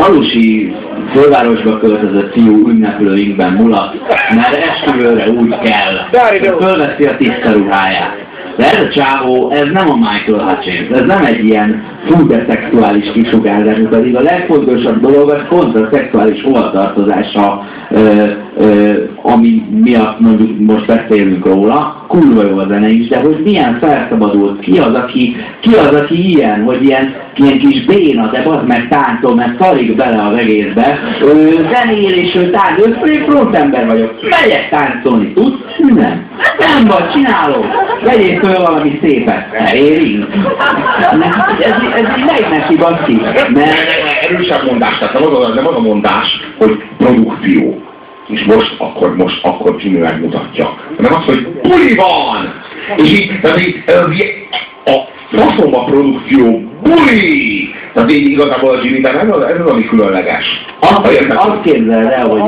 falusi fővárosba költözött fiú ünneplőinkben mulat, mert esküvőre úgy kell. Fölveszi a tiszta ruháját. De ez a csávó, ez nem a Michael Hutchins, ez nem egy ilyen fú de szexuális kisugárzás, pedig a legfontosabb dolog az pont a szexuális hovatartozása, ö, ö, ami miatt mondjuk most beszélünk róla, kurva jó a zene is, de hogy milyen felszabadult, ki az, aki, ki az, aki ilyen, hogy ilyen, ilyen kis béna, de az meg táncol, mert szarik bele az egészbe, ő zenél és ő tánc, ő frontember vagyok, megyek táncolni, tudsz? Nem. Nem vagy, csinálom. Vegyél föl valami szépet. Érünk. Ez, ez így megy neki, baszki. Mert erősebb mondás, tehát a, nem az a mondás, hogy produkció. És most, akkor, most, akkor Jimmy megmutatja. Nem az, hogy buli van! És így, tehát így, a faszomba produkció, buli! Tehát így igazából a Jimmy, de ez az, ez az, ami különleges. Azt, azt képzeld el, hogy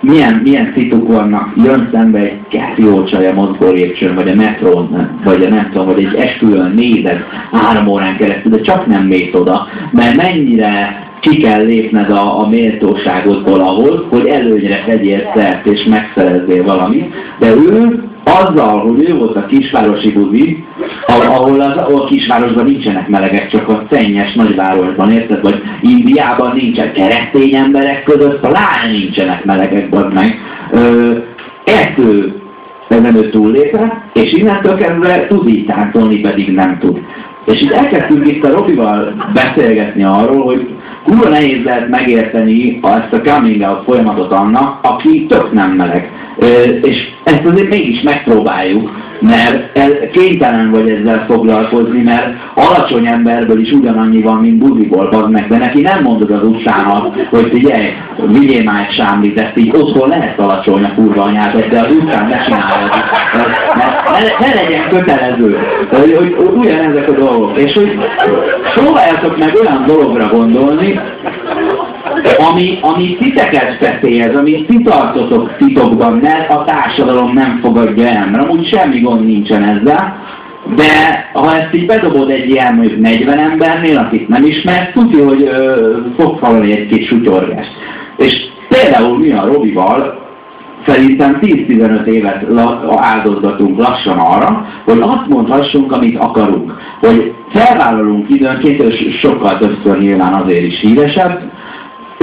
milyen, milyen szituk vannak, jön szembe egy jó csaj a mozgó lépcsőn, vagy a metrón, vagy a nem tudom, vagy egy esküvőn nézed három órán keresztül, de csak nem mész oda, mert mennyire ki kell lépned a, a méltóságodból ahhoz, hogy előnyre tegyél szert és megszerezzél valamit, de ő azzal, hogy ő volt a kisvárosi buzi, ahol, az, ahol a kisvárosban nincsenek melegek, csak a szennyes nagyvárosban, érted? Vagy Indiában nincsen keresztény emberek között, lány nincsenek melegek, vagy meg. Ö, ezt ő ezen ő túllépve, és innentől kezdve tud így táncolni, pedig nem tud. És itt elkezdtünk itt a Robival beszélgetni arról, hogy kurva nehéz lehet megérteni ezt a coming out folyamatot annak, aki tök nem meleg. És ezt azért mégis megpróbáljuk, mert ez, kénytelen vagy ezzel foglalkozni, mert alacsony emberből is ugyanannyi van, mint buziból, van meg, de neki nem mondod az utcának, hogy figyelj, vigyél már egy sámlit, ezt így otthon lehet alacsony a kurva anyádat, de az utcán ne csinálod. Ne, legyen kötelező, hogy, hogy ugyanezek a dolgok. És hogy próbáljátok meg olyan dologra gondolni, ami, ami titeket veszélyez, amit ti tartotok titokban, mert a társadalom nem fogadja el, mert amúgy semmi gond nincsen ezzel, de ha ezt így bedobod egy ilyen mondjuk 40 embernél, akit nem ismer, tudja, hogy ö, fog hallani egy kis sutyorgást. És például mi a Robival szerintem 10-15 évet áldozgatunk lassan arra, hogy azt mondhassunk, amit akarunk. Hogy felvállalunk időnként, és sokkal többször nyilván azért is híresebb,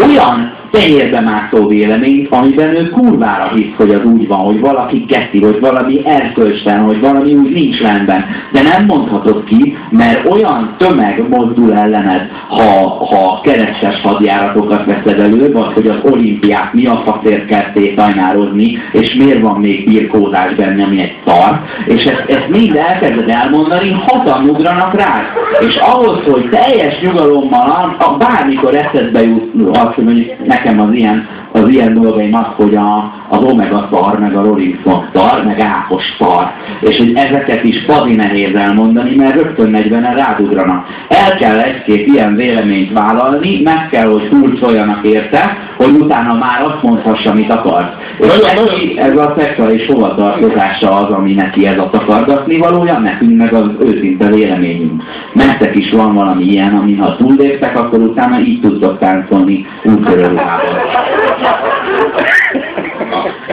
olyan tenyérbe mászó véleményt, amiben ő kurvára hisz, hogy az úgy van, hogy valaki geti, hogy valami erkölcsten, hogy valami úgy nincs rendben. De nem mondhatod ki, mert olyan tömeg mozdul ellened, ha, ha keresztes hadjáratokat veszed elő, vagy hogy az olimpiák mi a faszért kell szétajnározni, és miért van még birkózás benne, ami egy szar. És ezt, ezt mind elkezded elmondani, hatan ugranak rá. És ahhoz, hogy teljes nyugalommal, bármikor eszedbe jut, azt, hogy mondjuk nekem az ilyen, az ilyen dolgaim az, hogy a, az omega szar, meg a rolling szar, meg ápos szar. És hogy ezeket is bazi nehéz elmondani, mert rögtön 40-en rádudranak. El kell egy-két ilyen véleményt vállalni, meg kell, hogy szurcoljanak érte, hogy utána már azt mondhassa, amit akar. És neki ez a szexuális hovatartozása az, ami neki ez a takargatni valója, nekünk meg az őszinte véleményünk. Nektek is van valami ilyen, ami ha túlléptek, akkor utána így tudtok táncolni útkörülában.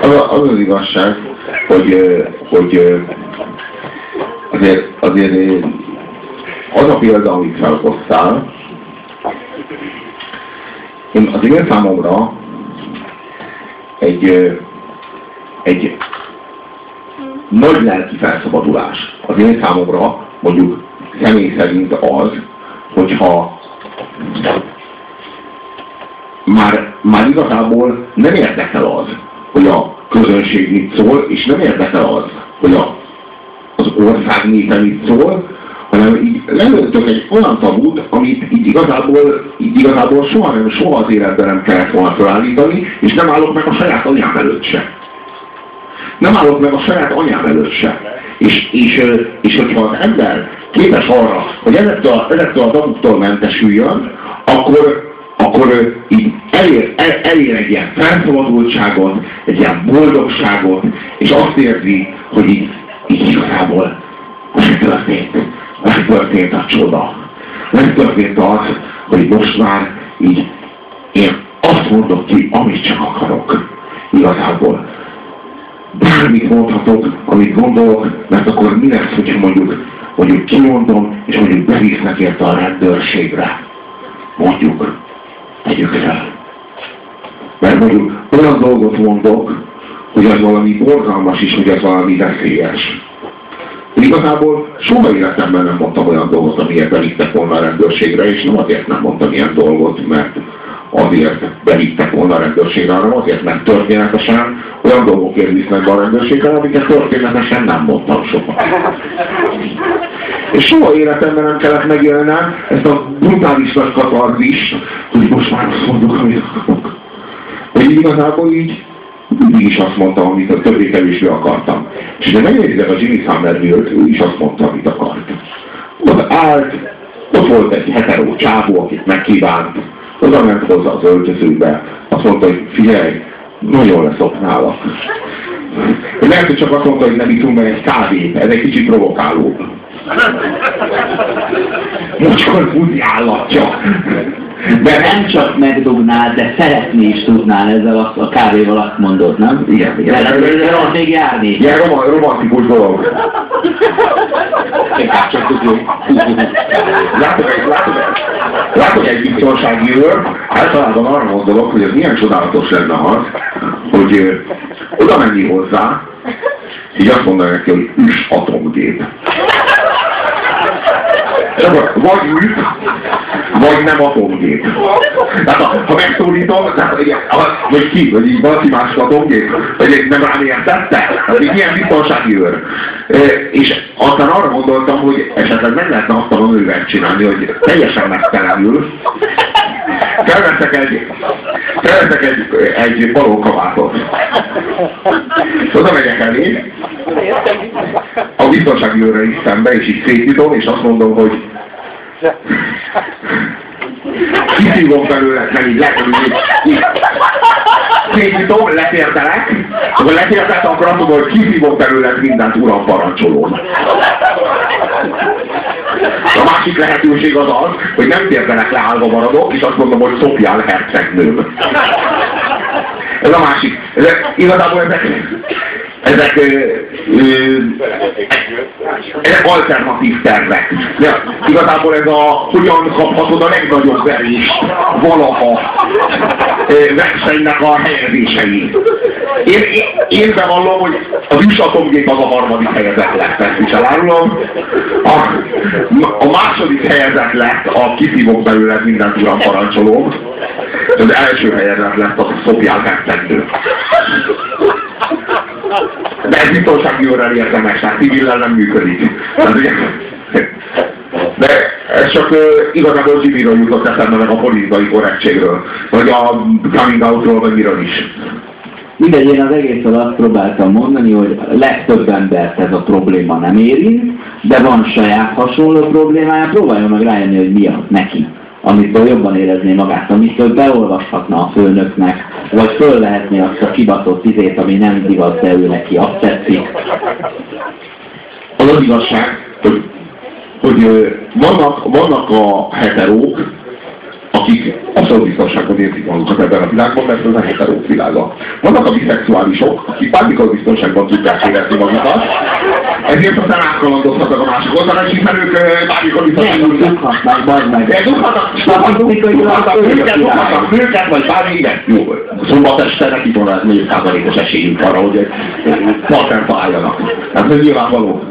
Az, az az igazság, hogy, hogy azért, azért az a példa, amit felhoztál, az én számomra egy, egy nagy lelki felszabadulás. Az én számomra mondjuk személy szerint az, hogyha már, már igazából nem érdekel az, hogy a közönség mit szól, és nem érdekel az, hogy a, az ország népe mit szól, hanem így lelőttök egy olyan tabut, amit így igazából, így igazából soha nem, soha az életben nem kellett volna felállítani, és nem állok meg a saját anyám előtt se. Nem állok meg a saját anyám előtt se. És, és, és hogyha az ember képes arra, hogy ezektől, ezektől a tabuktól mentesüljön, akkor, akkor így elér, el, elér egy ilyen felszabadultságot, egy ilyen boldogságot, és azt érzi, hogy így, így igazából megtörtént megtörtént a csoda. Megtörtént az, hogy most már így én azt mondok ki, amit csak akarok. Igazából. Bármit mondhatok, amit gondolok, mert akkor mi lesz, hogyha mondjuk, mondjuk kimondom, és mondjuk bevisznek érte a rendőrségre. Mondjuk, tegyük fel. Mert mondjuk olyan dolgot mondok, hogy az valami borzalmas is, hogy az valami veszélyes. Igazából soha életemben nem mondtam olyan dolgot, amiért belittek volna a rendőrségre, és nem azért nem mondtam ilyen dolgot, mert azért belittek volna a rendőrségre, hanem azért, mert történetesen olyan dolgokért visznek be a rendőrségre, amiket történetesen nem mondtam soha. És soha életemben nem kellett megélnem ezt a brutális nagy katarzis, hogy most már azt mondok, amit akarok. Hogy igazából így mindig is azt mondtam, amit a többé-kevésbé akartam. És de megnézitek a Jimmy Somerville-t, ő is azt mondta, amit akart. Ott állt, ott volt egy hetero csávó, akit megkívánt, oda ment hozzá az öltözőbe, azt mondta, hogy figyelj, nagyon leszoknálak. Lehet, hogy csak azt mondta, hogy nem itunk meg egy kávét, ez egy kicsit provokáló. Mocskor buzi állatja. De nem csak megdugnál, de szeretni is tudnál ezzel a, a kávéval azt mondod, nem? Igen, igen. Lehet még járni. Ilyen rom romantikus dolog. Inkább csak tudjuk. Látok egy, látok, látok egy biztonsági őr, általában arra gondolok, hogy ez milyen csodálatos lenne az, hogy oda menni hozzá, így azt mondaná neki, hogy üs atomgép. Vagy üt, vagy nem atomgép. Tehát ha, megszólítom, tehát, hogy ki, hogy így valaki más atomgép, hogy nem rám értette, hát így milyen biztonsági őr. És aztán arra gondoltam, hogy esetleg nem lehetne azt a manővert csinálni, hogy teljesen megtelenül, felveszek egy, felveszek egy, egy balókabátot. Oda megyek elé, a biztonsági őre is szembe, és így szétítom, és azt mondom, hogy Kiszívom belőle, meg így lekerülni. Szétítom, letértelek, akkor letértelek, akkor azt mondom, hogy kiszívom belőle mindent uram parancsolón. A másik lehetőség az az, hogy nem térdelek le, állva maradok, és azt mondom, hogy szopjál hercegnőm. Ez a másik. Ezek, igazából ezek, ezek, ö, ö, ezek alternatív tervek. De igazából ez a hogyan kaphatod a legnagyobb verést valaha versenynek a helyezései. Én, én, én bevallom, hogy a visatomgép az a harmadik helyezett lett, ezt is elárulom. A, a második helyezett lett a kiszívok belőle mindent uram parancsolom. Az első helyezett lett a szopjál megtendő. De ez biztonsági órán érdemes, hát civillel nem működik. Tehát, ugye, de ez csak uh, igazából Jimmy-ről jutott eszembe meg a politikai korrektségről, vagy a coming out-ról, vagy miről is. Mindegy, én az egészről azt próbáltam mondani, hogy legtöbb embert ez a probléma nem érint, de van saját hasonló problémája, próbáljon meg rájönni, hogy mi az neki amitől jobban érezné magát, amitől beolvashatna a főnöknek, vagy föl lehetné azt a kibaszott izét, ami nem divat, de ő neki azt tetszik. Az az igazság, hogy, hogy vannak, vannak a heterók, akik abszolút biztonságot érzik magukat ebben a világban, mert ez a heterók világa. Vannak a biszexuálisok, akik bármikor biztonságban tudják érezni magukat, ezért aztán átkalandozhatnak a másik oldalra, hiszen ők bármikor biztonságban tudhatnak. bazd meg. De dughatnak, nőket, vagy bármi, igen. Jó, szombat este neki volna 4 százalékos esélyünk arra, hogy partner találjanak. Hát ez nyilvánvaló.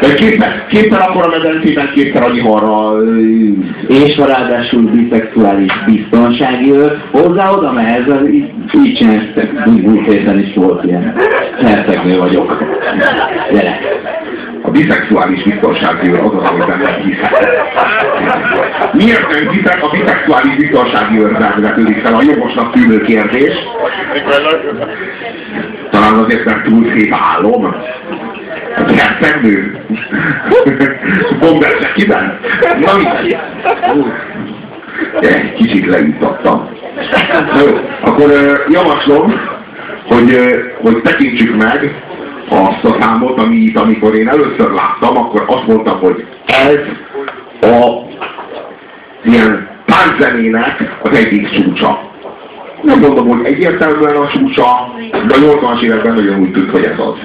De kétszer, kétszer akkor a medencében, kétszer annyi harra. És van ráadásul biszexuális biztonsági őr, hozzá oda mehez, így, csináltak, múlt héten is volt ilyen. Hercegnő vagyok. Gyere. A biszexuális biztonsági őr az az, amiben nem. Miért nem hiszek a biszexuális biztonsági őrben vetődik fel a jogosnak tűnő kérdés? Talán azért, mert túl szép állom. Az hercegnő. Bomber kiben? Na mit? Egy kicsit leütattam. Jó, akkor javaslom, hogy, hogy tekintsük meg a számot, amit amikor én először láttam, akkor azt mondtam, hogy ez a ilyen tánczenének az egyik csúcsa. Nem mondom, hogy egyértelműen a csúcsa, de a 80-as években nagyon úgy tűnt, hogy ez az.